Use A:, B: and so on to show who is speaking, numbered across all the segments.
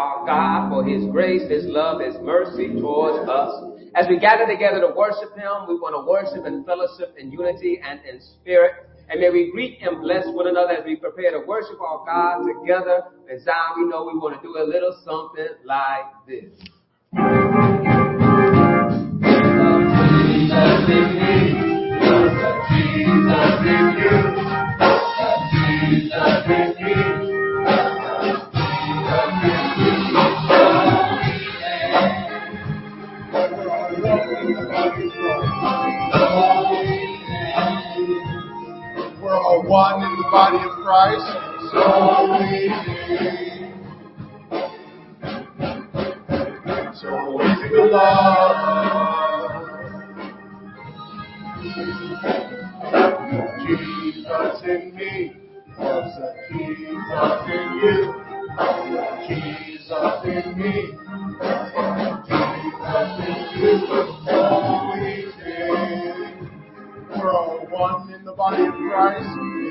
A: our God for his grace, his love, his mercy towards us. As we gather together to worship him, we want to worship in fellowship, in unity, and in spirit. And may we greet and bless one another as we prepare to worship our God together. In Zion, we know we want to do a little something like this. Jesus in me, Jesus in you,
B: one in the body of Christ. So we So we love. Jesus in me, also Jesus in you. Jesus in me, Jesus in you. So we sing. We're all one in the body of Christ.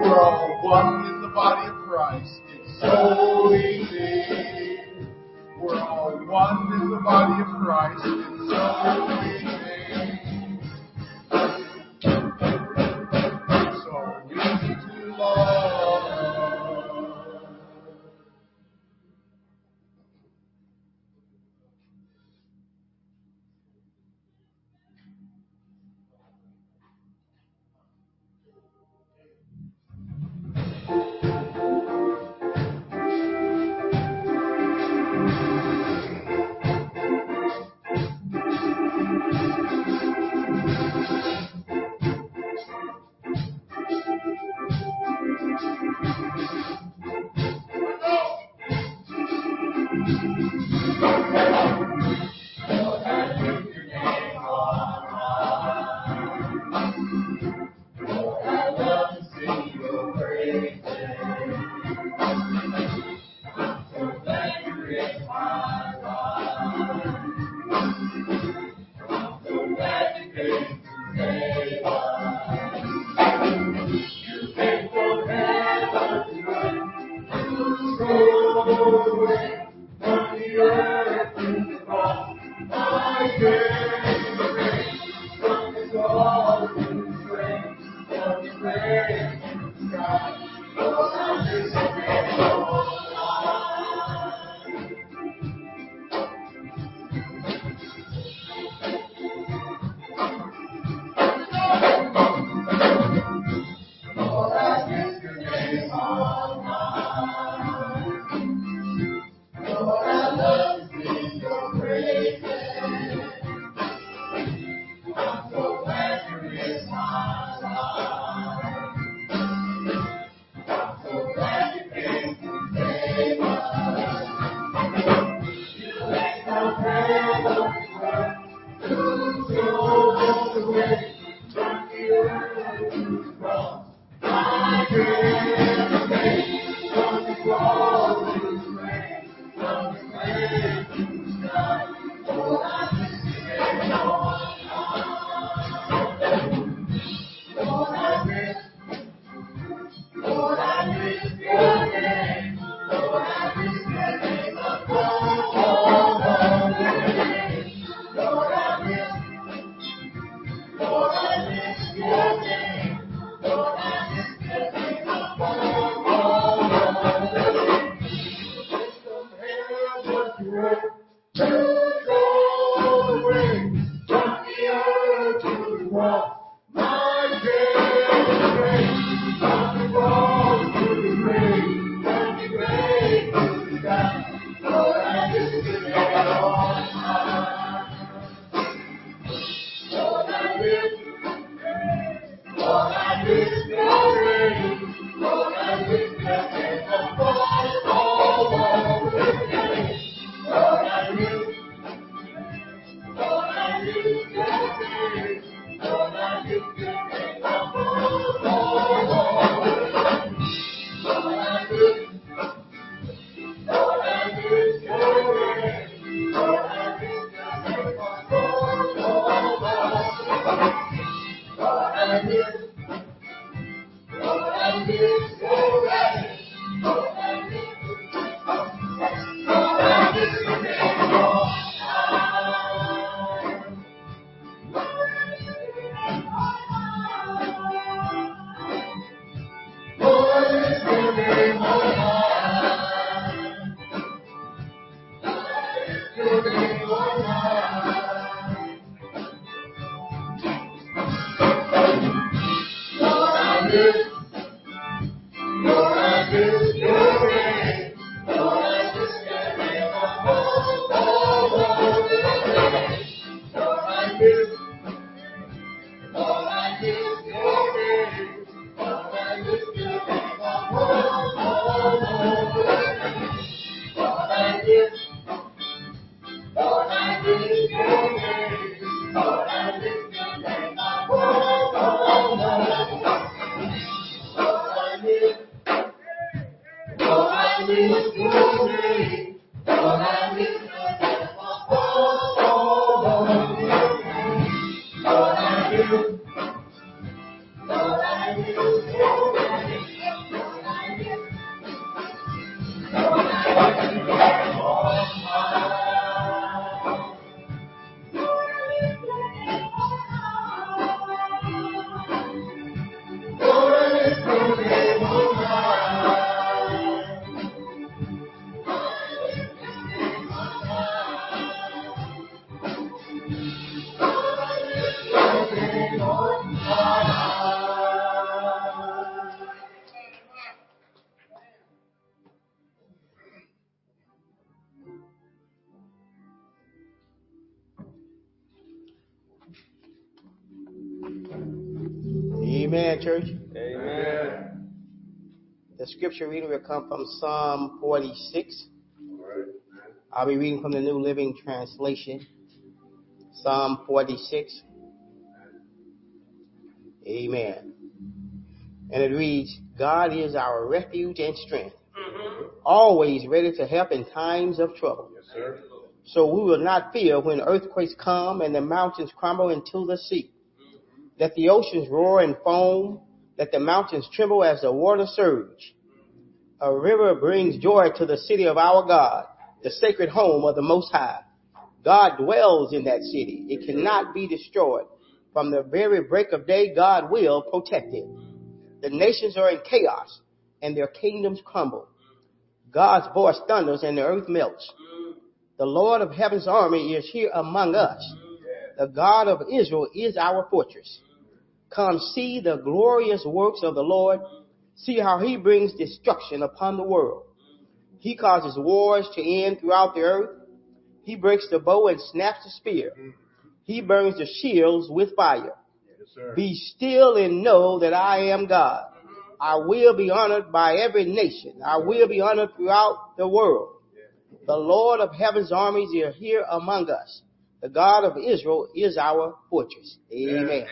B: We're all one in the body of Christ. It's so sing. We're all one in the body of Christ. It's so we
C: church.
B: Amen.
C: The scripture reading will come from Psalm 46. I'll be reading from the New Living Translation. Psalm 46. Amen. And it reads, God is our refuge and strength, mm-hmm. always ready to help in times of trouble.
D: Yes, sir.
C: So we will not fear when earthquakes come and the mountains crumble into the sea. That the oceans roar and foam, that the mountains tremble as the water surge. A river brings joy to the city of our God, the sacred home of the Most High. God dwells in that city. It cannot be destroyed. From the very break of day, God will protect it. The nations are in chaos and their kingdoms crumble. God's voice thunders and the earth melts. The Lord of heaven's army is here among us. The God of Israel is our fortress. Come see the glorious works of the Lord. See how he brings destruction upon the world. He causes wars to end throughout the earth. He breaks the bow and snaps the spear. He burns the shields with fire.
D: Yes.
C: Be still and know that I am God. I will be honored by every nation. I will be honored throughout the world. The Lord of heaven's armies is here among us. The God of Israel is our fortress. Amen.
B: Amen.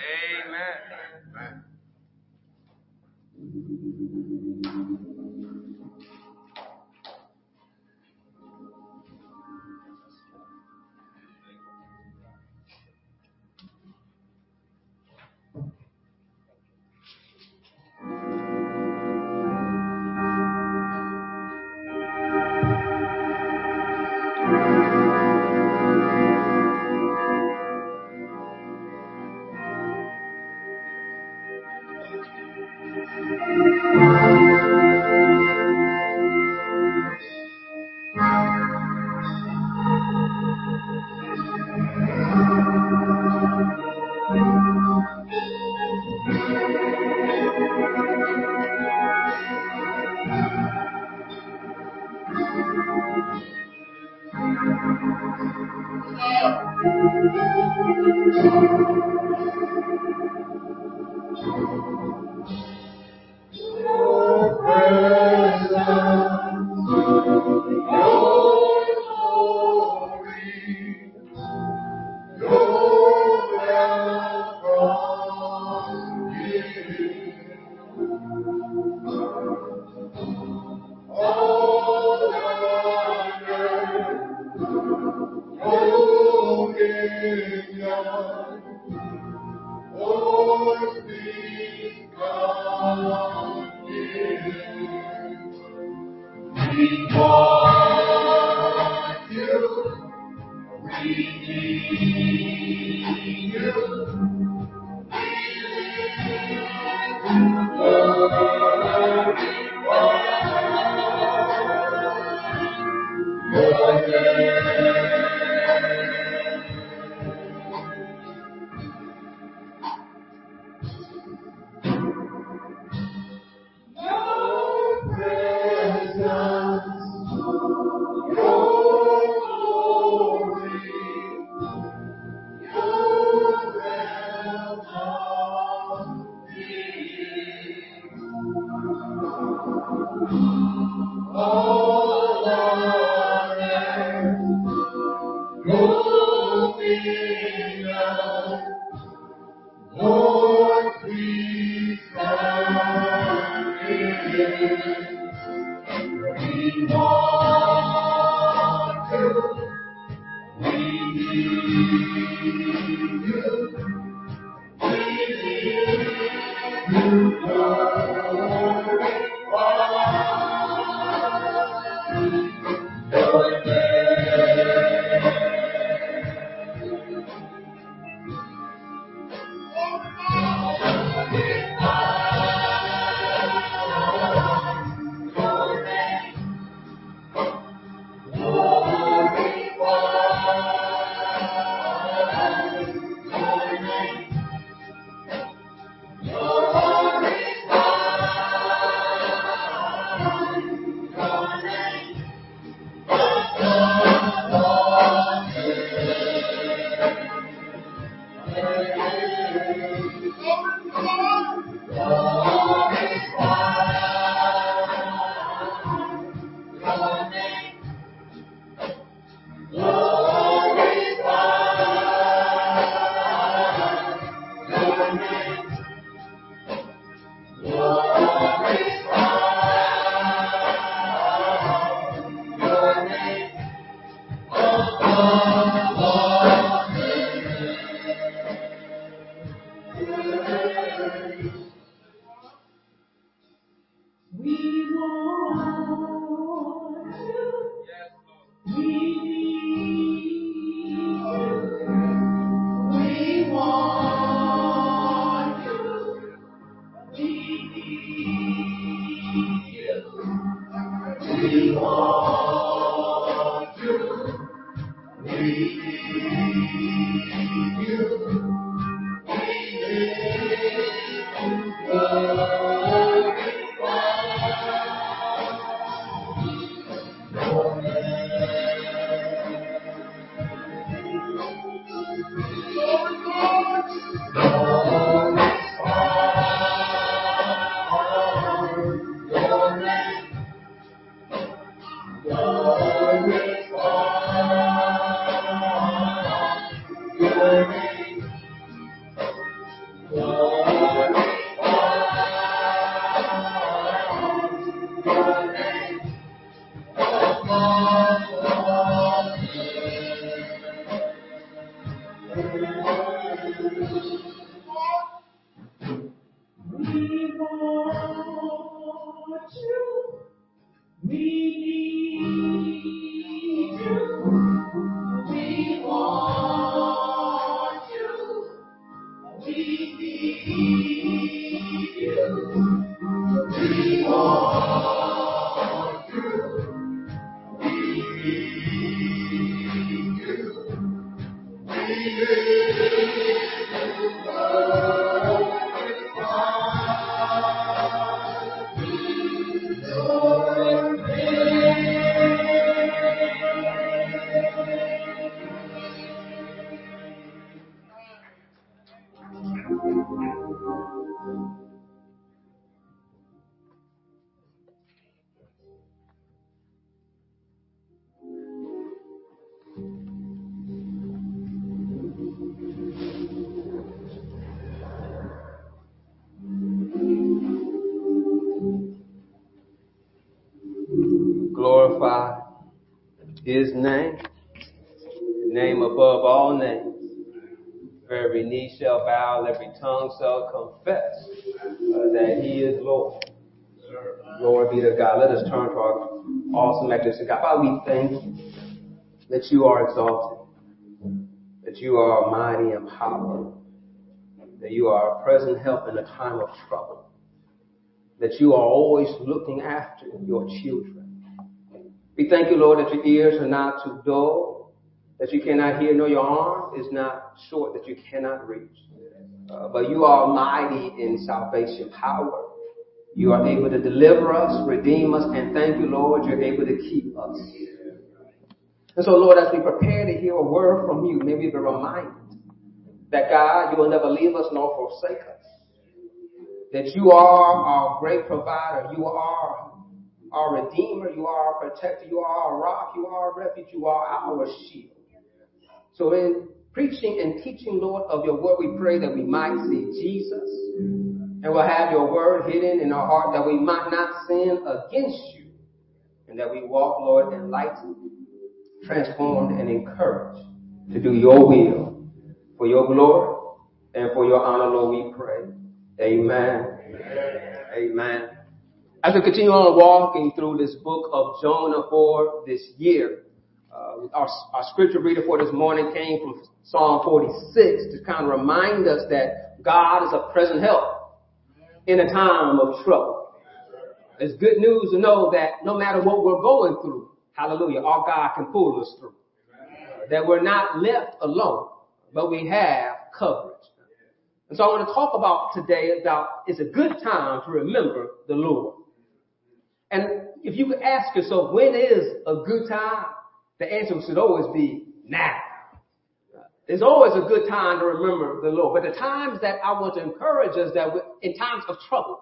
A: His name, the name above all names. Every knee shall bow, every tongue shall confess uh, that he is Lord. Glory be to God. Let us turn to our awesome magnificent God. Father, we thank you that you are exalted, that you are mighty and powerful, that you are a present help in a time of trouble, that you are always looking after your children. We thank you, Lord, that your ears are not too dull, that you cannot hear, nor your arm is not short, that you cannot reach. Uh, but you are mighty in salvation power. You are able to deliver us, redeem us, and thank you, Lord, you're able to keep us. And so, Lord, as we prepare to hear a word from you, may we be reminded that God, you will never leave us nor forsake us. That you are our great provider. You are our redeemer. You are our protector. You are our rock. You are our refuge. You are our shield. So in preaching and teaching, Lord, of your word, we pray that we might see Jesus and we'll have your word hidden in our heart that we might not sin against you and that we walk, Lord, enlightened, transformed, and encouraged to do your will for your glory and for your honor, Lord, we pray. Amen. Amen. As we continue on walking through this book of Jonah for this year, uh, our, our scripture reader for this morning came from Psalm 46 to kind of remind us that God is a present help in a time of trouble. It's good news to know that no matter what we're going through, hallelujah, our God can pull us through. That we're not left alone, but we have coverage. And so I want to talk about today about it's a good time to remember the Lord. And if you ask yourself, when is a good time? The answer should always be now. There's always a good time to remember the Lord. But the times that I want to encourage us that in times of trouble,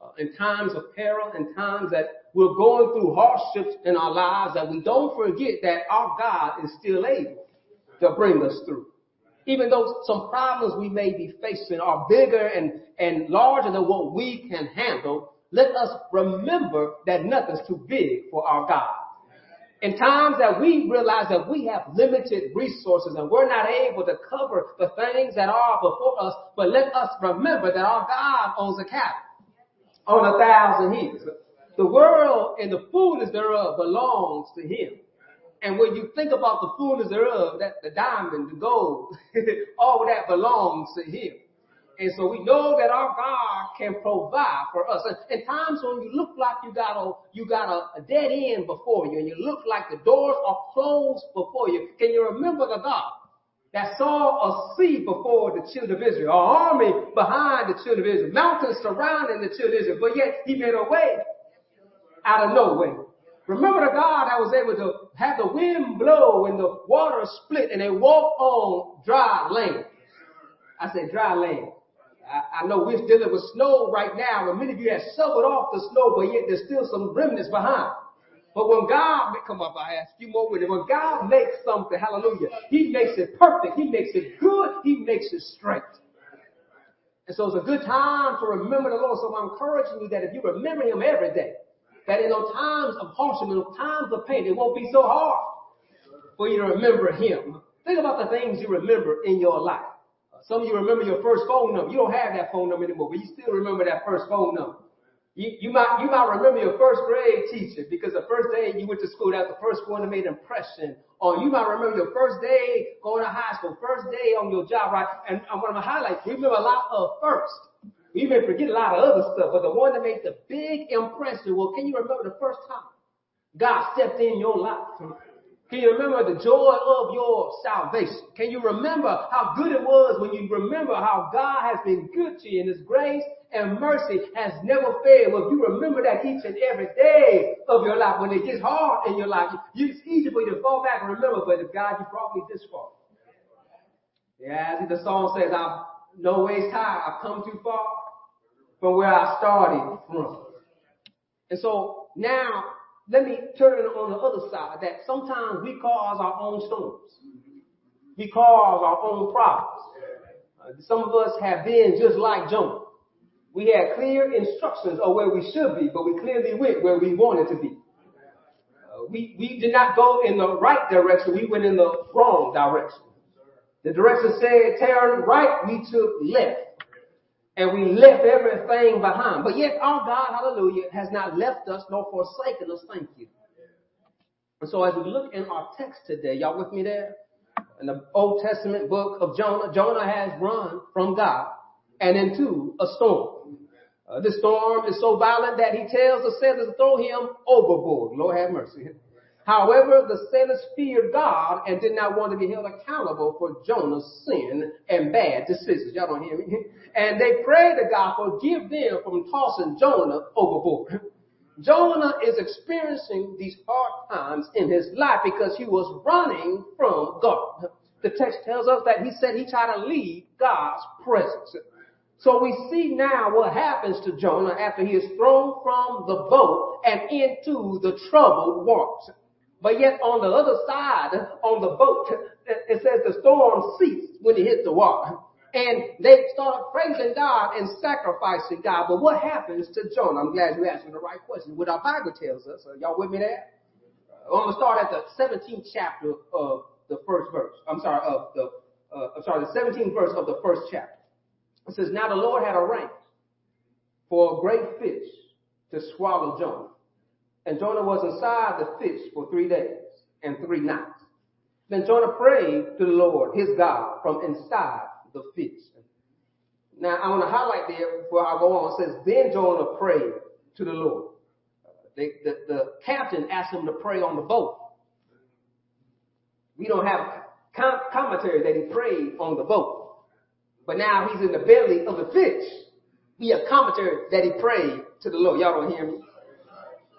A: uh, in times of peril, in times that we're going through hardships in our lives, that we don't forget that our God is still able to bring us through. Even though some problems we may be facing are bigger and, and larger than what we can handle, let us remember that nothing's too big for our God. In times that we realize that we have limited resources and we're not able to cover the things that are before us, but let us remember that our God owns a cattle on a thousand hills. The world and the fullness thereof belongs to him. And when you think about the fullness thereof, that the diamond, the gold, all that belongs to him. And so we know that our God can provide for us. And times when you look like you got a you got a, a dead end before you, and you look like the doors are closed before you, can you remember the God that saw a sea before the children of Israel, an army behind the children of Israel, mountains surrounding the children of Israel, but yet He made a way out of nowhere. Remember the God that was able to have the wind blow and the water split, and they walk on dry land. I said dry land. I, I know we're dealing with snow right now, and many of you have shoveled off the snow, but yet there's still some remnants behind. But when God, come up, I ask you more with it. When God makes something, hallelujah, He makes it perfect. He makes it good. He makes it straight. And so it's a good time to remember the Lord. So I'm encouraging you that if you remember Him every day, that in those times of hardship, in those times of pain, it won't be so hard for you to remember Him. Think about the things you remember in your life. Some of you remember your first phone number. You don't have that phone number anymore, but you still remember that first phone number. You, you might you might remember your first grade teacher because the first day you went to school, that was the first one that made an impression. Or you might remember your first day going to high school, first day on your job, right? And I'm going to highlight, we remember a lot of first. We may forget a lot of other stuff, but the one that made the big impression, well, can you remember the first time God stepped in your life? Can you remember the joy of your salvation? Can you remember how good it was when you remember how God has been good to you and His grace and mercy has never failed? Well, you remember that each and every day of your life, when it gets hard in your life, it's easy for you to fall back and remember, but if God, you brought me this far. Yeah, as the song says, I'm no ways high, I've come too far from where I started from. And so now let me turn it on the other side that sometimes we cause our own storms. We cause our own problems. Uh, some of us have been just like Jonah. We had clear instructions of where we should be, but we clearly went where we wanted to be. Uh, we, we did not go in the right direction, we went in the wrong direction. The direction said turn right, we took left and we left everything behind. But yet our God, hallelujah, has not left us nor forsaken us. Thank you. And so as we look in our text today, y'all with me there? In the Old Testament book of Jonah, Jonah has run from God and into a storm. Uh, this storm is so violent that he tells the sailors to throw him overboard. Lord have mercy. However, the sailors feared God and did not want to be held accountable for Jonah's sin and bad decisions. Y'all don't hear me? And they prayed to God, forgive them from tossing Jonah overboard. Jonah is experiencing these hard times in his life because he was running from God. The text tells us that he said he tried to leave God's presence. So we see now what happens to Jonah after he is thrown from the boat and into the troubled waters. But yet on the other side, on the boat, it says the storm ceased when he hit the water. And they started praising God and sacrificing God. But what happens to Jonah? I'm glad you asked me the right question. What our Bible tells us. Are y'all with me there? I'm going to start at the 17th chapter of the first verse. I'm sorry, of the, uh, I'm sorry, the 17th verse of the first chapter. It says, Now the Lord had a arranged for a great fish to swallow Jonah. And Jonah was inside the fish for three days and three nights. Then Jonah prayed to the Lord, his God, from inside the fish. Now I want to highlight there before I go on. It says, Then Jonah prayed to the Lord. They, the, the captain asked him to pray on the boat. We don't have com- commentary that he prayed on the boat. But now he's in the belly of the fish. We have commentary that he prayed to the Lord. Y'all don't hear me?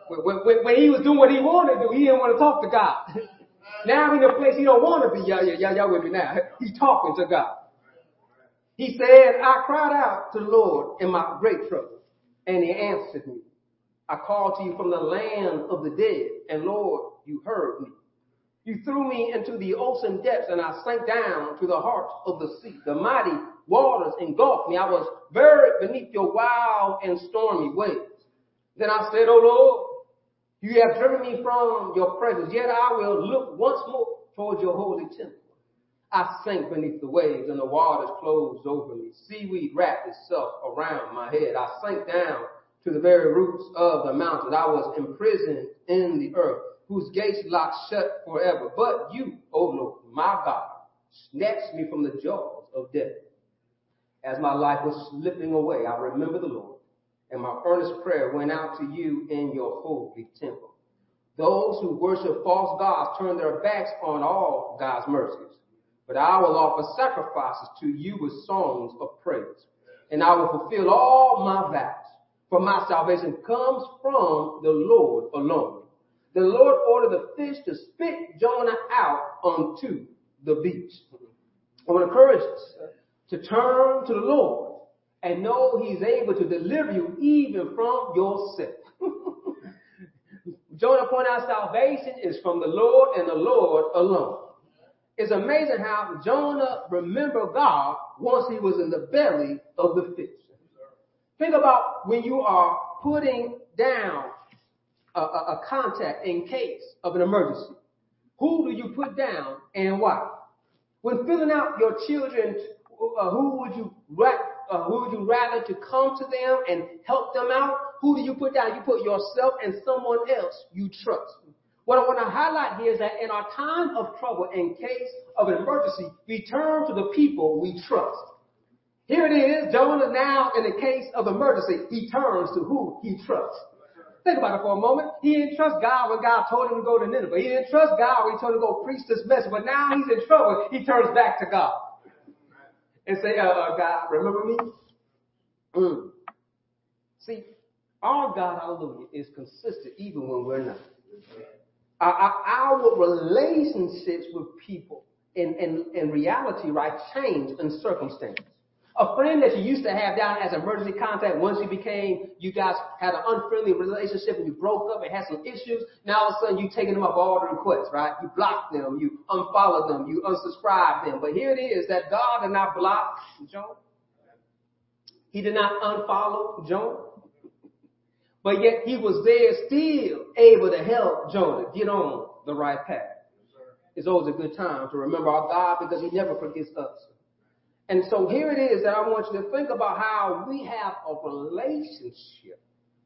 A: When, when, when he was doing what he wanted to do, he didn't want to talk to God. now he's in a place he don't want to be. Y'all, y'all, y'all with me now. He's talking to God. He said, I cried out to the Lord in my great trouble, and he answered me. I called to you from the land of the dead, and Lord, you heard me. You threw me into the ocean depths, and I sank down to the heart of the sea. The mighty waters engulfed me. I was buried beneath your wild and stormy waves. Then I said, O Lord, you have driven me from your presence, yet I will look once more towards your holy temple. I sank beneath the waves and the waters closed over me. Seaweed wrapped itself around my head. I sank down to the very roots of the mountains. I was imprisoned in the earth, whose gates locked shut forever. But you, O Lord, my God, snatched me from the jaws of death. As my life was slipping away, I remember the Lord, and my earnest prayer went out to you in your holy temple. Those who worship false gods turn their backs on all God's mercies. But I will offer sacrifices to you with songs of praise, and I will fulfill all my vows. For my salvation comes from the Lord alone. The Lord ordered the fish to spit Jonah out onto the beach. I want to encourage us to turn to the Lord and know He's able to deliver you even from yourself. Jonah pointed out salvation is from the Lord and the Lord alone. It's amazing how Jonah remembered God once he was in the belly of the fish. Think about when you are putting down a, a, a contact in case of an emergency. Who do you put down and why? When filling out your children, uh, who would you uh, who would you rather to come to them and help them out? Who do you put down? You put yourself and someone else you trust. What I want to highlight here is that in our time of trouble, in case of an emergency, we turn to the people we trust. Here it is, Jonah now in the case of emergency, he turns to who he trusts. Think about it for a moment. He didn't trust God when God told him to go to Nineveh. He didn't trust God when he told him to go preach this message. But now he's in trouble. He turns back to God and say, uh, uh, God, remember me? Mm. See, our God, hallelujah, is consistent even when we're not. Our, our, relationships with people in, in, in reality, right, change in circumstances. A friend that you used to have down as emergency contact, once you became, you guys had an unfriendly relationship and you broke up and had some issues, now all of a sudden you taking them up all the requests, right? You block them, you unfollow them, you unsubscribe them. But here it is that God did not block Jonah. He did not unfollow Jonah. But yet he was there still able to help Jonah get on the right path. It's always a good time to remember our God because he never forgets us. And so here it is that I want you to think about how we have a relationship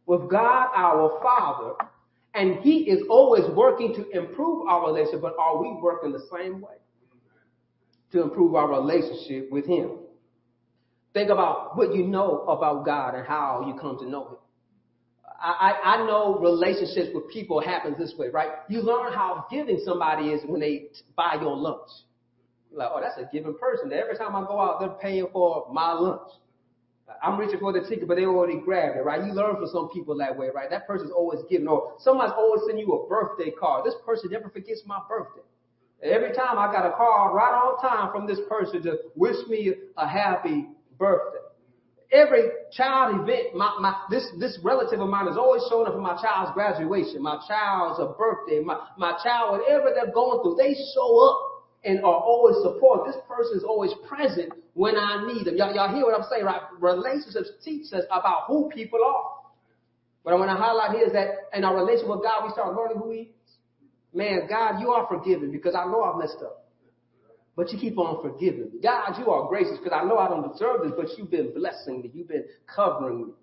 A: with God our Father, and He is always working to improve our relationship, but are we working the same way to improve our relationship with Him? Think about what you know about God and how you come to know Him. I, I, know relationships with people happens this way, right? You learn how giving somebody is when they buy your lunch. Like, oh, that's a giving person. Every time I go out, they're paying for my lunch. I'm reaching for the ticket, but they already grabbed it, right? You learn from some people that way, right? That person's always giving, or somebody's always sending you a birthday card. This person never forgets my birthday. Every time I got a call right on time from this person to wish me a happy birthday. Every child event, my, my, this, this relative of mine is always showing up for my child's graduation, my child's birthday, my, my child, whatever they're going through, they show up and are always support. This person is always present when I need them. Y'all, y'all hear what I'm saying, right? Relationships teach us about who people are. What I want to highlight here is that in our relationship with God, we start learning who He is. Man, God, you are forgiven because I know I've messed up. but you keep on forgiving. God, you are gracious because I know I don't deserve this, but you've been blessing me. You've been covering me.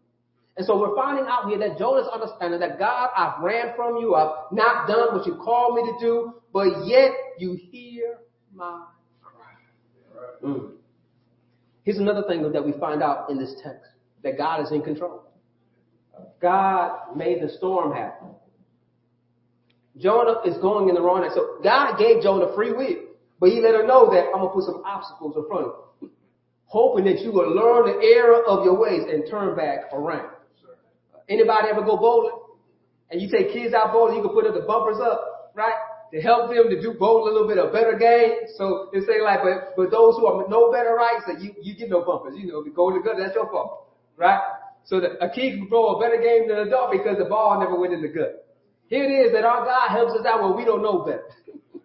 A: And so we're finding out here that Jonah's understanding that God, I've ran from you. I've not done what you called me to do, but yet you hear my. Mm. Here's another thing that we find out in this text, that God is in control. God made the storm happen. Jonah is going in the wrong direction. So God gave Jonah free will, but he let her know that I'm going to put some obstacles in front of you, hoping that you will learn the error of your ways and turn back around. Anybody ever go bowling? And you take kids out bowling, you can put the bumpers up? To help them to do bowl a little bit of better game. So they say like, but, but those who are no better right, so you, you get no bumpers. You know, the gut, that's your fault, right? So that a kid can throw a better game than an adult because the ball never went in the gut. Here it is that our God helps us out when we don't know better.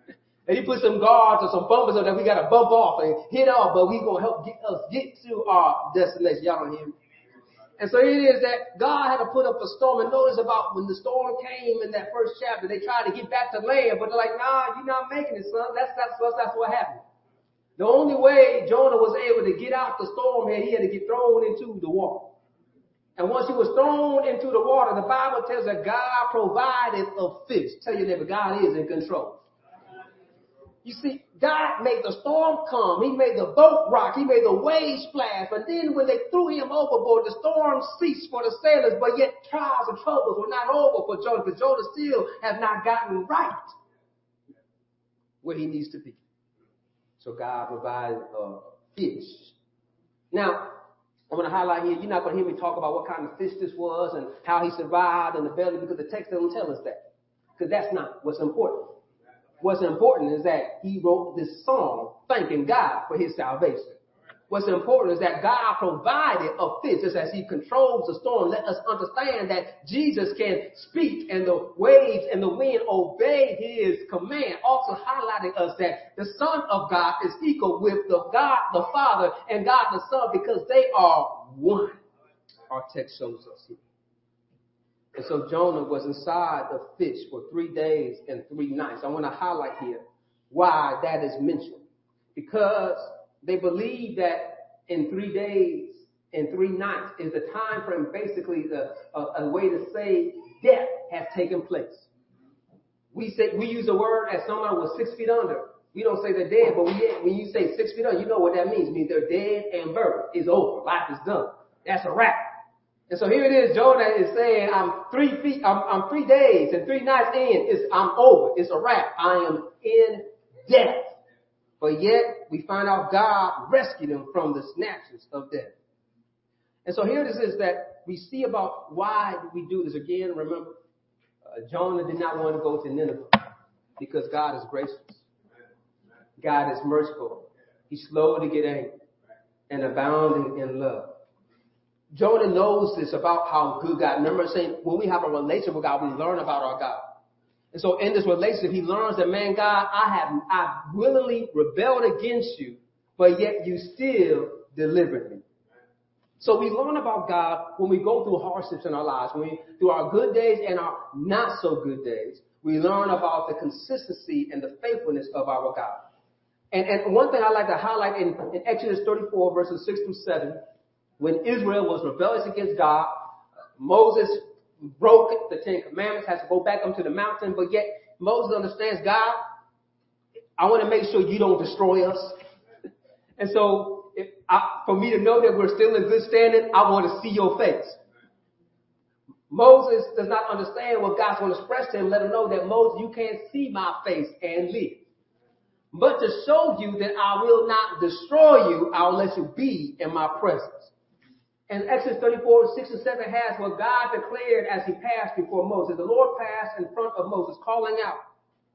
A: and he put some guards or some bumpers so that we got to bump off and hit off, but he's to help get us get to our destination. Y'all don't hear me? And so it is that God had to put up a storm. And notice about when the storm came in that first chapter, they tried to get back to land, but they're like, nah, you're not making it, son. That's, that's, that's, that's what happened. The only way Jonah was able to get out the storm here, he had to get thrown into the water. And once he was thrown into the water, the Bible tells that God provided a fish. Tell your neighbor, God is in control. You see, God made the storm come. He made the boat rock. He made the waves splash. But then when they threw him overboard, the storm ceased for the sailors. But yet trials and troubles were not over for Jonah because Jonah still has not gotten right where he needs to be. So God provided a fish. Now, I'm going to highlight here, you're not going to hear me talk about what kind of fish this was and how he survived in the belly because the text doesn't tell us that. Because that's not what's important. What's important is that he wrote this song thanking God for his salvation. What's important is that God provided a fish just as he controls the storm. Let us understand that Jesus can speak and the waves and the wind obey his command. Also highlighting us that the Son of God is equal with the God the Father and God the Son because they are one. Our text shows us here. And so Jonah was inside the fish for three days and three nights. I want to highlight here why that is mentioned. Because they believe that in three days and three nights is the time frame, basically the, a, a way to say death has taken place. We say we use the word as someone was six feet under. We don't say they're dead, but we, when you say six feet under, you know what that means. It means they're dead and buried. It's over. Life is done. That's a wrap. And so here it is, Jonah is saying, I'm three feet, I'm, I'm three days and three nights in, it's, I'm over, it's a wrap, I am in death. But yet, we find out God rescued him from the snatches of death. And so here it is that we see about why we do this again. Remember, uh, Jonah did not want to go to Nineveh because God is gracious. God is merciful. He's slow to get angry and abounding in love. Jonah knows this about how good God. Remember saying when we have a relationship with God, we learn about our God. And so in this relationship, he learns that, man, God, I have I willingly rebelled against you, but yet you still delivered me. So we learn about God when we go through hardships in our lives, when we through our good days and our not so good days. We learn about the consistency and the faithfulness of our God. And, and one thing I like to highlight in, in Exodus 34 verses 6 through 7, when Israel was rebellious against God, Moses broke the Ten Commandments, has to go back up to the mountain, but yet Moses understands God, I want to make sure you don't destroy us. And so I, for me to know that we're still in good standing, I want to see your face. Moses does not understand what God's going to express to him. Let him know that Moses, you can't see my face and live. But to show you that I will not destroy you, I'll let you be in my presence. And Exodus 34, 6 and 7 has what God declared as he passed before Moses. The Lord passed in front of Moses, calling out,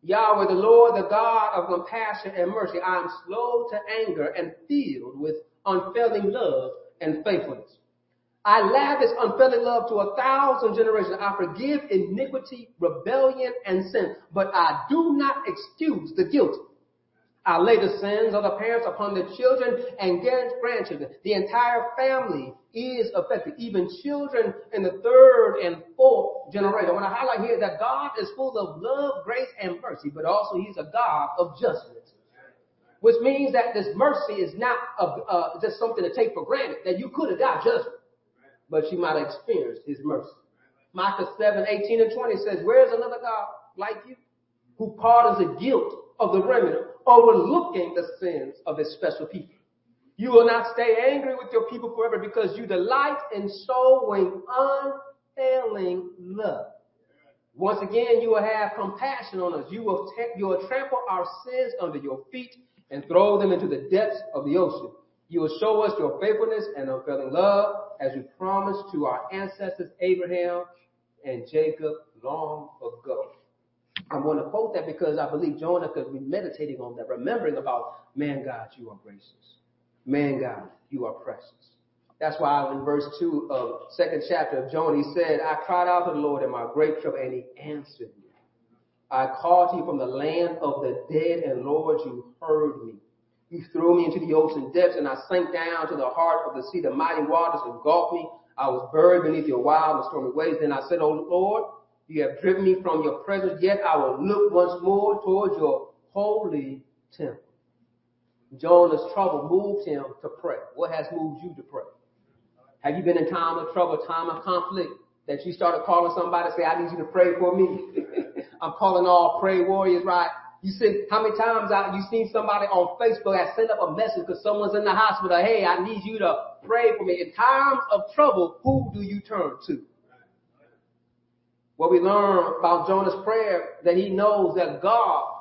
A: Yahweh, the Lord, the God of compassion and mercy. I am slow to anger and filled with unfailing love and faithfulness. I lavish unfailing love to a thousand generations. I forgive iniquity, rebellion, and sin, but I do not excuse the guilty. I lay the sins of the parents upon the children and grandchildren. The entire family is affected, even children in the third and fourth generation. I want to highlight here that God is full of love, grace, and mercy, but also He's a God of justice. which means that this mercy is not a, uh, just something to take for granted, that you could have got judgment, but you might have experienced his mercy. Micah 7, 18 and 20 says, Where is another God like you who pardons the guilt of the remnant, overlooking the sins of his special people? You will not stay angry with your people forever because you delight in sowing unfailing love. Once again, you will have compassion on us. You will, ta- you will trample our sins under your feet and throw them into the depths of the ocean. You will show us your faithfulness and unfailing love as you promised to our ancestors Abraham and Jacob long ago. I want to quote that because I believe Jonah could be meditating on that, remembering about, man, God, you are gracious. Man, God, you are precious. That's why in verse 2 of second chapter of Jonah, he said, I cried out to the Lord in my great trouble, and he answered me. I called to you from the land of the dead, and Lord, you heard me. You threw me into the ocean depths, and I sank down to the heart of the sea. The mighty waters engulfed me. I was buried beneath your wild and stormy waves. Then I said, Oh Lord, you have driven me from your presence, yet I will look once more towards your holy temple. Jonah's trouble moved him to pray. What has moved you to pray? Have you been in time of trouble, time of conflict, that you started calling somebody and say, I need you to pray for me? I'm calling all pray warriors, right? You see, how many times I, you seen somebody on Facebook that sent up a message because someone's in the hospital, hey, I need you to pray for me. In times of trouble, who do you turn to? What we learn about Jonah's prayer, that he knows that God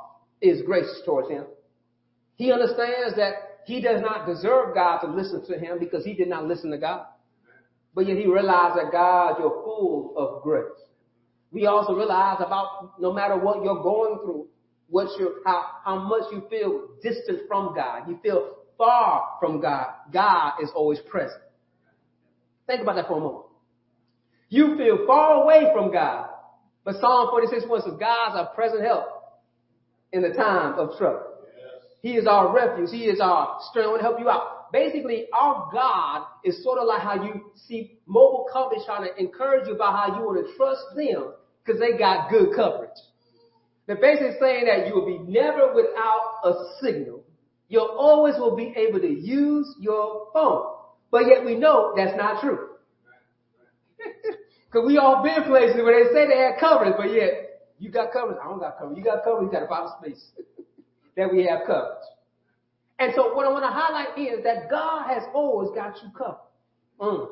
A: is gracious towards him. He understands that he does not deserve God to listen to him because he did not listen to God. But yet he realized that God, you're full of grace. We also realize about no matter what you're going through, what you how, how much you feel distant from God, you feel far from God, God is always present. Think about that for a moment. You feel far away from God, but Psalm 46 1 says, God's our present help in the time of trouble. He is our refuge. He is our strength. I want to help you out. Basically, our God is sort of like how you see mobile companies trying to encourage you about how you want to trust them because they got good coverage. They're basically saying that you will be never without a signal. You always will be able to use your phone. But yet we know that's not true. Because we all been places where they say they had coverage, but yet you got coverage. I don't got coverage. You got coverage. You got a bottle of space that we have covered. And so what I want to highlight is that God has always got you covered. Mm.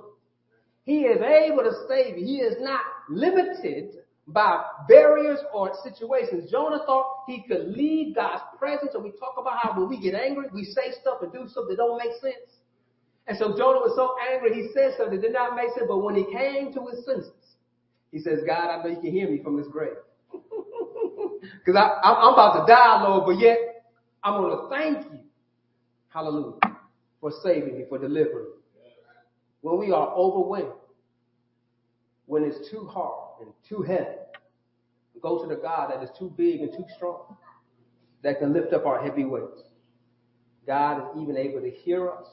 A: He is able to save you. He is not limited by barriers or situations. Jonah thought he could leave God's presence. And we talk about how when we get angry, we say stuff and do stuff that don't make sense. And so Jonah was so angry, he said something that did not make sense. But when he came to his senses, he says, God, I know you can hear me from this grave. Because I'm about to die, Lord, but yet I'm going to thank you, hallelujah, for saving me, for delivering me. When we are overwhelmed, when it's too hard and too heavy, go to the God that is too big and too strong, that can lift up our heavy weights. God is even able to hear us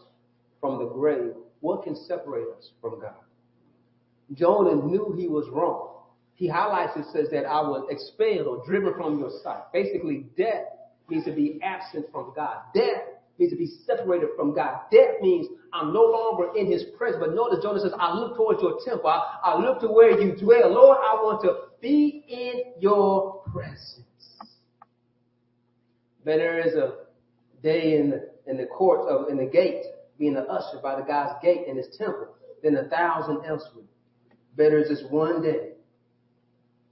A: from the grave. What can separate us from God? Jonah knew he was wrong. He highlights it, says that I was expelled or driven from your sight. Basically, death means to be absent from God. Death means to be separated from God. Death means I'm no longer in his presence. But notice Jonah says, I look towards your temple. I, I look to where you dwell. Lord, I want to be in your presence. Better is a day in the, in the court of, in the gate, being an usher by the God's gate in his temple than a thousand elsewhere. Better is this one day.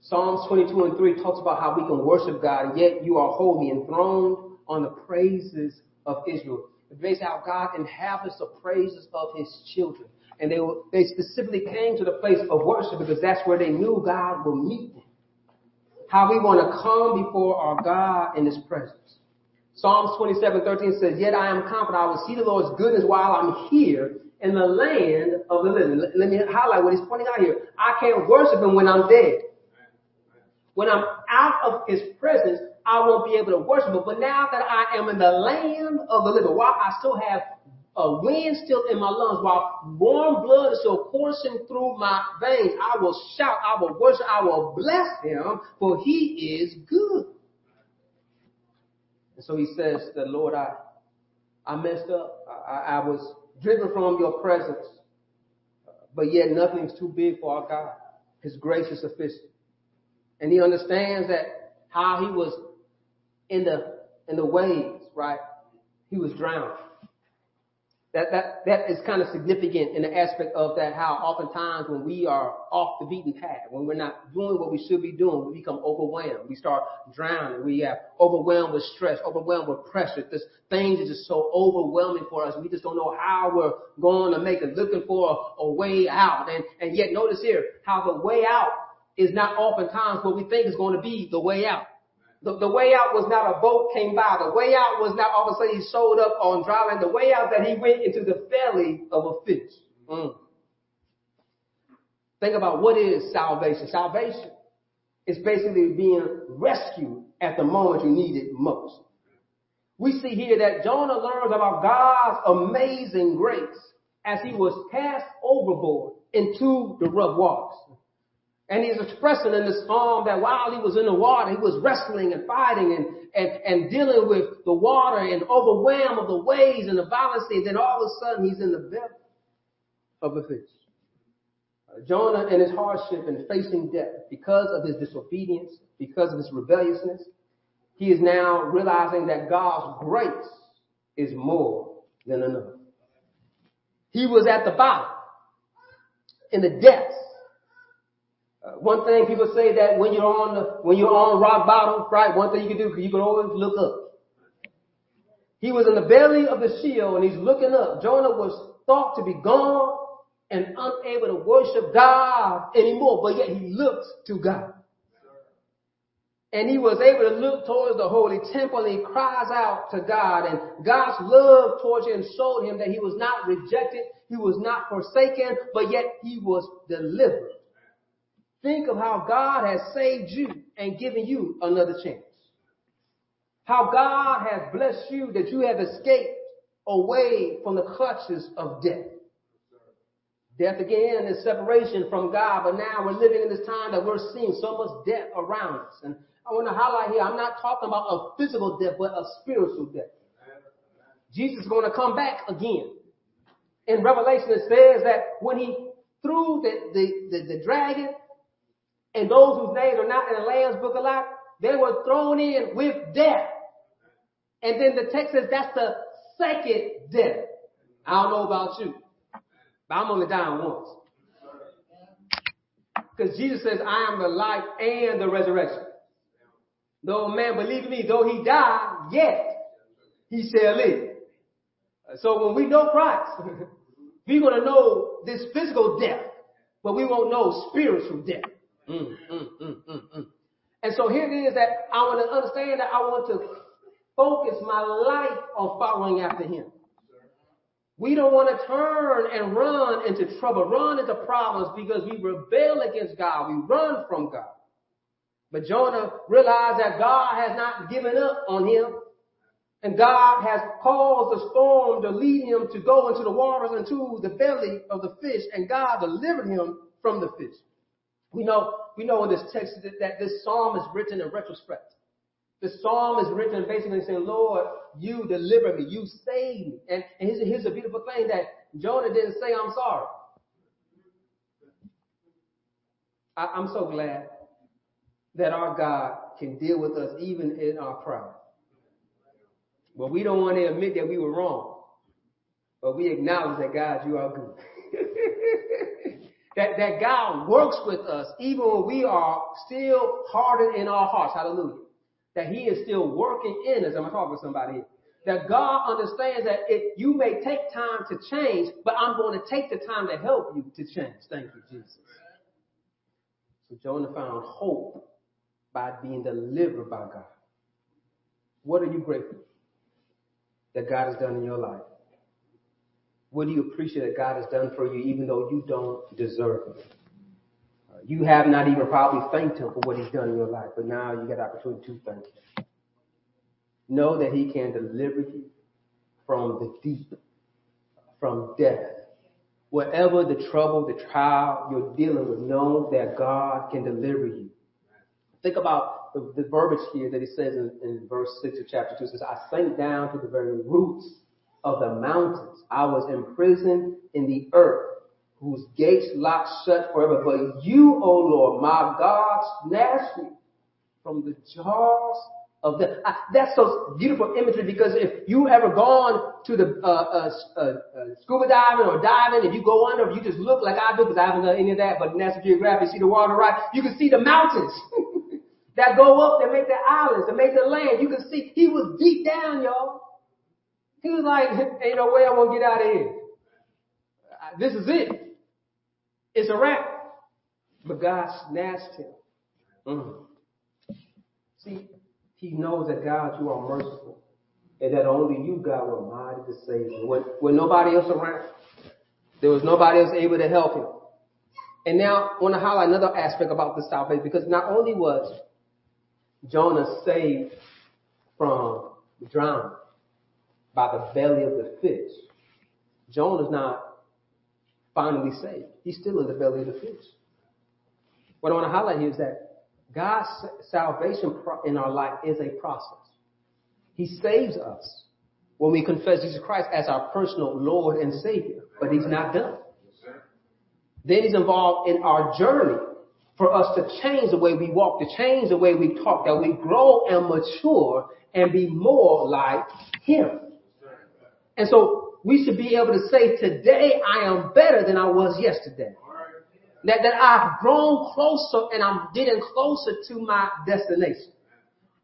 A: Psalms 22 and 3 talks about how we can worship God, yet you are holy, enthroned on the praises of Israel. It's basically how God inhabits the praises of his children. And they, were, they specifically came to the place of worship because that's where they knew God will meet them. How we want to come before our God in his presence. Psalms 27, 13 says, Yet I am confident I will see the Lord's goodness while I'm here in the land of the living. Let me highlight what he's pointing out here. I can't worship him when I'm dead. When I'm out of his presence, I won't be able to worship him. But now that I am in the land of the living, while I still have a wind still in my lungs, while warm blood is still coursing through my veins, I will shout, I will worship, I will bless him, for he is good. And so he says, the Lord, I, I messed up. I, I I was driven from your presence. But yet nothing's too big for our God. His grace is sufficient. And he understands that how he was in the in the waves, right? He was drowned. That that that is kind of significant in the aspect of that how oftentimes when we are off the beaten path, when we're not doing what we should be doing, we become overwhelmed. We start drowning. We are overwhelmed with stress, overwhelmed with pressure. This things are just so overwhelming for us. We just don't know how we're going to make it, looking for a, a way out. And and yet notice here how the way out is not oftentimes what we think is going to be the way out. The, the way out was not a boat came by. The way out was not all of a sudden he showed up on dry land. The way out that he went into the belly of a fish. Mm. Think about what is salvation. Salvation is basically being rescued at the moment you need it most. We see here that Jonah learns about God's amazing grace as he was cast overboard into the rough waters. And he's expressing in this psalm that while he was in the water, he was wrestling and fighting and, and, and dealing with the water and overwhelmed of the waves and the violence. And then all of a sudden he's in the belly of a fish. Uh, Jonah in his hardship and facing death because of his disobedience, because of his rebelliousness, he is now realizing that God's grace is more than enough. He was at the bottom, in the depths. Uh, one thing people say that when you're on the, when you're on rock bottom, right? One thing you can do, you can always look up. He was in the belly of the Sheol and he's looking up. Jonah was thought to be gone and unable to worship God anymore, but yet he looked to God. And he was able to look towards the holy temple and he cries out to God and God's love towards him showed him that he was not rejected, he was not forsaken, but yet he was delivered. Think of how God has saved you and given you another chance. How God has blessed you that you have escaped away from the clutches of death. Death again is separation from God, but now we're living in this time that we're seeing so much death around us. And I want to highlight here, I'm not talking about a physical death, but a spiritual death. Jesus is going to come back again. In Revelation, it says that when he threw the, the, the, the dragon and those whose names are not in the Lamb's book of life, they were thrown in with death. And then the text says that's the second death. I don't know about you, but I'm only dying once. Because Jesus says, I am the life and the resurrection. Though a man believe me, though he die, yet he shall live. So when we know Christ, we're going to know this physical death, but we won't know spiritual death. Mm, mm, mm, mm, mm. And so here it is that I want to understand that I want to focus my life on following after him. We don't want to turn and run into trouble, run into problems because we rebel against God. We run from God. But Jonah realized that God has not given up on him. And God has caused the storm to lead him to go into the waters, into the belly of the fish, and God delivered him from the fish. We know, we know in this text that, that this psalm is written in retrospect. The psalm is written basically saying, Lord, you deliver me, you save me. And, and here's, here's a beautiful thing that Jonah didn't say, I'm sorry. I, I'm so glad that our God can deal with us even in our pride. But we don't want to admit that we were wrong. But we acknowledge that God, you are good. that, that God works with us even when we are still hardened in our hearts. Hallelujah. That He is still working in us. I'm talking to somebody here. That God understands that you may take time to change, but I'm going to take the time to help you to change. Thank you, Jesus. So Jonah found hope by being delivered by God. What are you grateful that God has done in your life? What do you appreciate that God has done for you even though you don't deserve it? Uh, You have not even probably thanked Him for what He's done in your life, but now you the opportunity to thank Him. Know that He can deliver you from the deep, from death. Whatever the trouble, the trial you're dealing with, know that God can deliver you. Think about the, the verbiage here that he says in, in verse 6 of chapter 2. It says, I sank down to the very roots of the mountains. I was imprisoned in the earth, whose gates locked shut forever. But you, O Lord, my God, snatched me from the jaws of the. I, that's so beautiful imagery because if you ever gone to the uh, uh, uh, uh, scuba diving or diving, and you go under, if you just look like I do because I haven't done any of that, but National Geographic, see the water right, you can see the mountains. that go up that make the islands, that make the land. You can see he was deep down, y'all. He was like, ain't no way I'm gonna get out of here. Uh, This is it. It's a wrap. But God snatched him. Mm. See, he knows that God, you are merciful. And that only you, God, were mighty to save him. When, when nobody else around. There was nobody else able to help him. And now I want to highlight another aspect about this salvation because not only was Jonah saved from drowning by the belly of the fish, Jonah's not finally saved. He's still in the belly of the fish. What I want to highlight here is that God's salvation in our life is a process. He saves us when we confess Jesus Christ as our personal Lord and Savior, but He's not done. Then He's involved in our journey for us to change the way we walk, to change the way we talk, that we grow and mature and be more like Him. And so we should be able to say, today I am better than I was yesterday. That, that I've grown closer and I'm getting closer to my destination.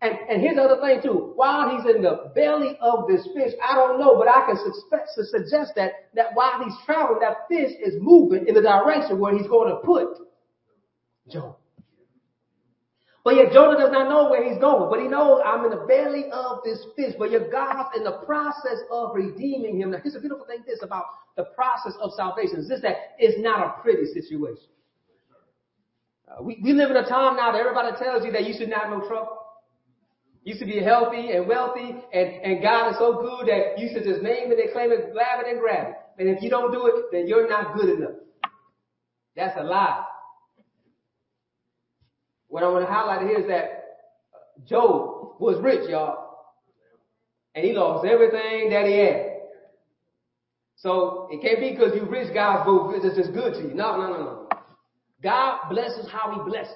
A: And, and here's the other thing too. While he's in the belly of this fish, I don't know, but I can suspect, su- suggest that, that while he's traveling, that fish is moving in the direction where he's going to put Jonah. But yet Jonah does not know where he's going, but he knows I'm in the belly of this fish. But yet God's in the process of redeeming him. Now here's a beautiful thing this about the process of salvation is this that it's not a pretty situation. Uh, we, we live in a time now that everybody tells you that you should not have no trouble. You should be healthy and wealthy, and, and God is so good that you should just name it and claim it, grab it and grab it. And if you don't do it, then you're not good enough. That's a lie. What I want to highlight here is that Job was rich, y'all. And he lost everything that he had. So it can't be because you rich, God's good, it's just good to you. No, no, no, no. God blesses how he blesses.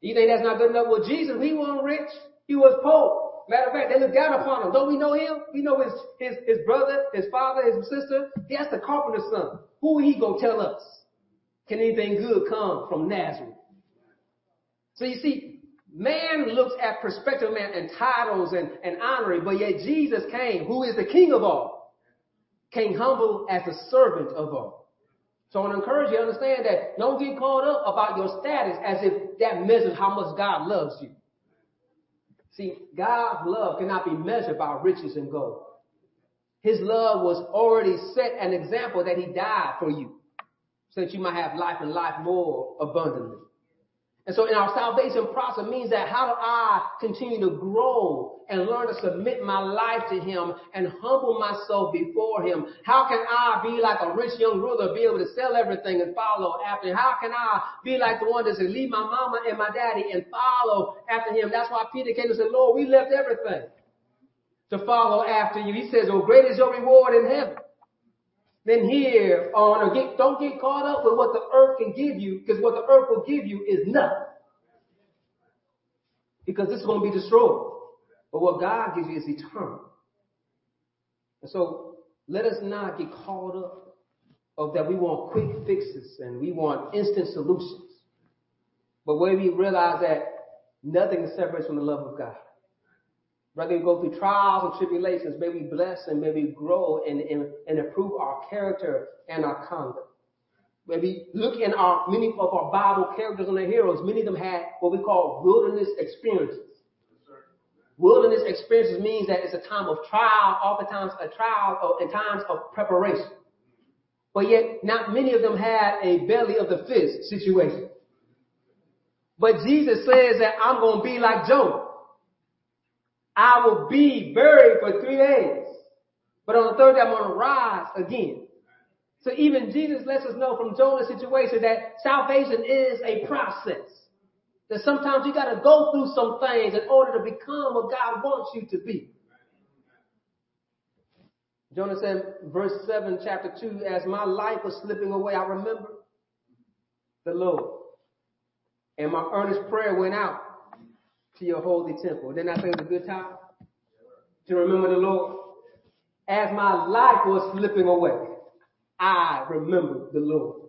A: You think that's not good enough? Well, Jesus, he wasn't rich. He was poor. Matter of fact, they looked down upon him. Don't we know him? We know his, his, his brother, his father, his sister. That's the carpenter's son. Who he gonna tell us? Can anything good come from Nazareth? So you see, man looks at perspective, man, and titles and, and but yet Jesus came, who is the king of all, came humble as a servant of all. So I want to encourage you to understand that don't get caught up about your status as if that measures how much God loves you. See, God's love cannot be measured by riches and gold. His love was already set an example that he died for you so that you might have life and life more abundantly. And so in our salvation process means that how do I continue to grow and learn to submit my life to him and humble myself before him? How can I be like a rich young ruler, be able to sell everything and follow after him? How can I be like the one that said, leave my mama and my daddy and follow after him? That's why Peter came and said, Lord, we left everything to follow after you. He says, oh, great is your reward in heaven. Then here on, or get, don't get caught up with what the earth can give you, because what the earth will give you is nothing. Because this is going to be destroyed. But what God gives you is eternal. And so let us not get caught up of that we want quick fixes and we want instant solutions. But where we realize that nothing separates from the love of God. Whether we go through trials and tribulations, may we bless and may we grow and, and, and improve our character and our conduct. When we look in our many of our Bible characters and their heroes, many of them had what we call wilderness experiences. Wilderness experiences means that it's a time of trial, oftentimes a trial of, in times of preparation. But yet, not many of them had a belly of the fist situation. But Jesus says that I'm going to be like Jonah. I will be buried for three days. But on the third day, I'm going to rise again. So even Jesus lets us know from Jonah's situation that salvation is a process. That sometimes you got to go through some things in order to become what God wants you to be. Jonah said, verse 7, chapter 2, as my life was slipping away, I remember the Lord. And my earnest prayer went out to your holy temple. Didn't I think it was a good time to remember the Lord? As my life was slipping away, I remembered the Lord.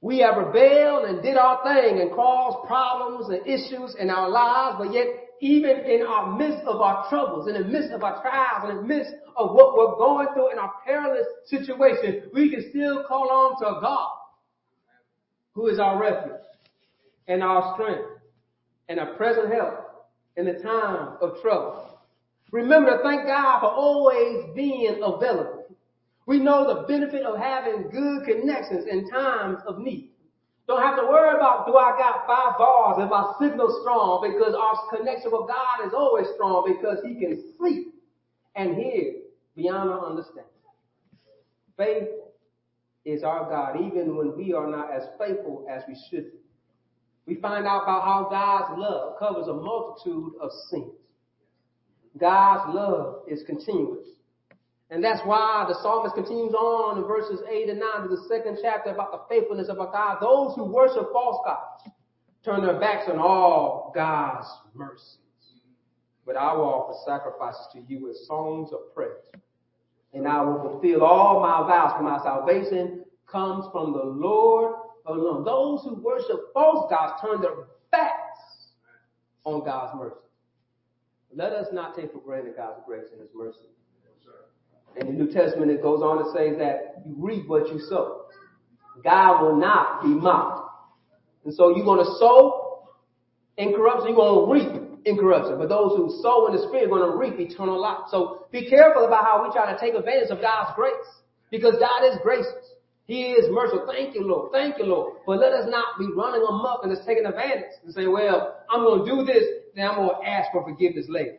A: We have rebelled and did our thing and caused problems and issues in our lives, but yet even in our midst of our troubles, in the midst of our trials, in the midst of what we're going through in our perilous situation, we can still call on to God, who is our refuge and our strength and our present help in the time of trouble. Remember to thank God for always being available. We know the benefit of having good connections in times of need. Don't have to worry about do I got five bars if my signal's strong because our connection with God is always strong because he can see and hear beyond our understanding. Faithful is our God even when we are not as faithful as we should be. We find out about how God's love covers a multitude of sins. God's love is continuous. And that's why the psalmist continues on in verses 8 and 9 to the second chapter about the faithfulness of our God. Those who worship false gods turn their backs on all God's mercies. But I will offer sacrifices to you with songs of praise. And I will fulfill all my vows, for my salvation comes from the Lord Those who worship false gods turn their backs on God's mercy. Let us not take for granted God's grace and His mercy. In the New Testament, it goes on to say that you reap what you sow. God will not be mocked. And so you're going to sow in corruption, you're going to reap in corruption. But those who sow in the Spirit are going to reap eternal life. So be careful about how we try to take advantage of God's grace. Because God is gracious. He is merciful. Thank you, Lord. Thank you, Lord. But let us not be running amok and just taking advantage and say, well, I'm going to do this, then I'm going to ask for forgiveness later.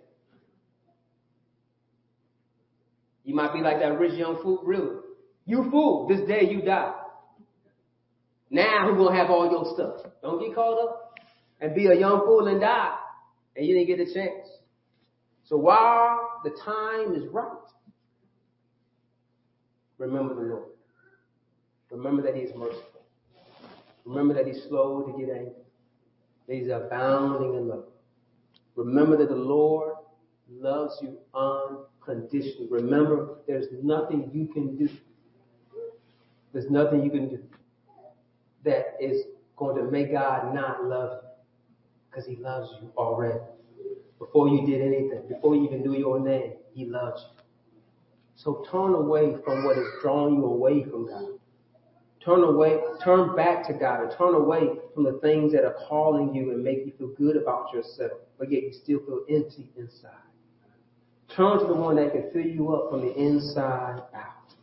A: You might be like that rich young fool, really. You fool, this day you die. Now who's gonna have all your stuff? Don't get caught up and be a young fool and die, and you didn't get a chance. So while the time is right, remember the Lord. Remember that He is merciful. Remember that He's slow to get angry. That He's abounding in love. Remember that the Lord loves you unconditionally. Remember, there's nothing you can do. There's nothing you can do that is going to make God not love you because He loves you already. Before you did anything, before you even knew your name, He loves you. So turn away from what is drawing you away from God. Turn away, turn back to God and turn away from the things that are calling you and make you feel good about yourself, but yet you still feel empty inside. Turn to the one that can fill you up from the inside out.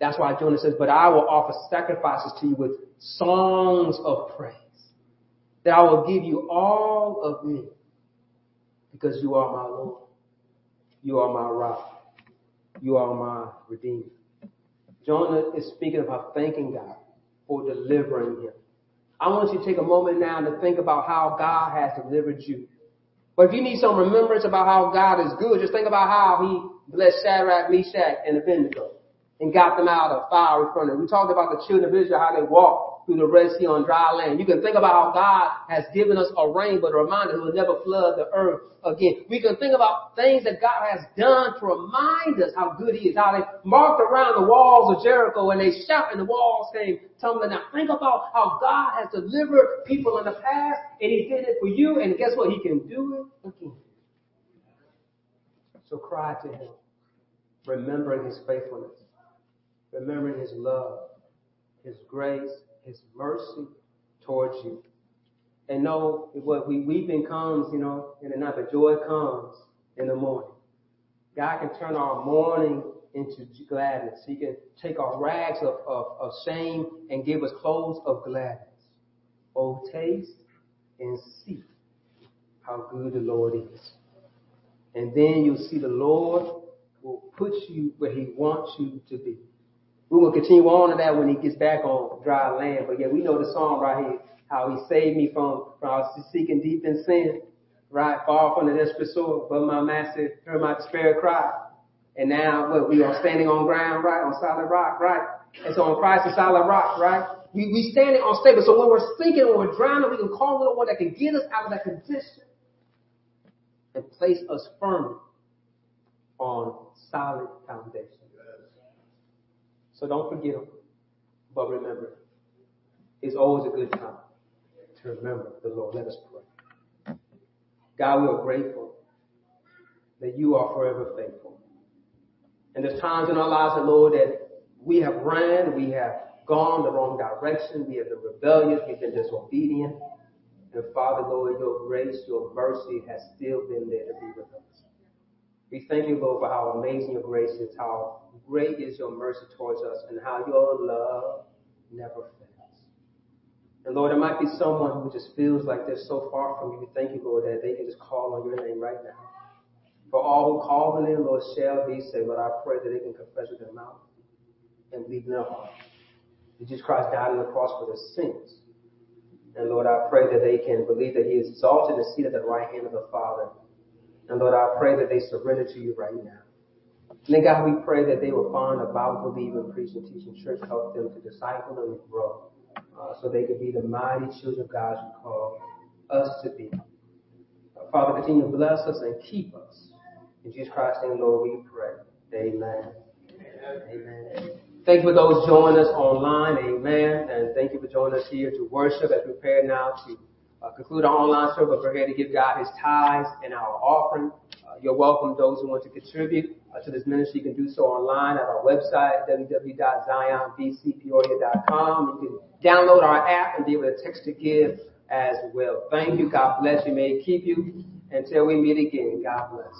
A: That's why Jonah says, but I will offer sacrifices to you with songs of praise. That I will give you all of me because you are my Lord. You are my rock. You are my redeemer. Jonah is speaking about thanking God for delivering him. I want you to take a moment now to think about how God has delivered you. But if you need some remembrance about how God is good, just think about how he blessed Shadrach, Meshach, and Abednego and got them out of fiery furnace. We talked about the children of Israel, how they walked through the Red Sea on dry land. You can think about how God has given us a rain, but a reminder He will never flood the earth again. We can think about things that God has done to remind us how good He is, how they marked around the walls of Jericho and they shouted and the walls came tumbling down. Think about how God has delivered people in the past and He did it for you and guess what? He can do it again. So cry to Him, remembering His faithfulness, remembering His love, His grace, His mercy towards you. And know what we weeping comes, you know, in the night, but joy comes in the morning. God can turn our mourning into gladness. He can take our rags of, of, of shame and give us clothes of gladness. Oh, taste and see how good the Lord is. And then you'll see the Lord will put you where He wants you to be. We will continue on to that when He gets back on dry land. But yeah, we know the song right here, how He saved me from, from I was seeking deep in sin, right? Far from the desperate soul, but my Master heard my despair cry. And now what, we are standing on ground, right? On solid rock, right? And so on Christ is solid rock, right? We, we standing on stable. So when we're sinking, when we're drowning, we can call on the one that can get us out of that condition and place us firmly on solid foundation. So don't forget him, but remember, it's always a good time to remember the Lord. Let us pray. God, we are grateful that you are forever faithful. And there's times in our lives, Lord, that we have ran, we have gone the wrong direction, we have been rebellious, we've been disobedient. And Father, Lord, your grace, your mercy has still been there to be with us. We thank you, Lord, for how amazing your grace is, how great is your mercy towards us, and how your love never fails. And Lord, there might be someone who just feels like they're so far from you. We thank you, Lord, that they can just call on your name right now. For all who call the name, Lord, shall be saved. But I pray that they can confess with their mouth and believe in their heart. Jesus Christ died on the cross for their sins. And Lord, I pray that they can believe that He is exalted and seated at the right hand of the Father. And Lord, I pray that they surrender to you right now. And then God, we pray that they will find a Bible believing, preaching, teaching church, help them to disciple and grow, uh, so they can be the mighty children of God you call us to be. Uh, Father, continue to bless us and keep us. In Jesus Christ's name, Lord, we pray. Amen. Amen. Thank you for those joining us online. Amen. And thank you for joining us here to worship as we prepare now to uh, conclude our online service. We're here to give God his tithes and our offering. Uh, you're welcome, those who want to contribute uh, to this ministry. You can do so online at our website, www.zionbcpeoria.com. You can download our app and be able to text to give as well. Thank you. God bless you. May keep you until we meet again. God bless.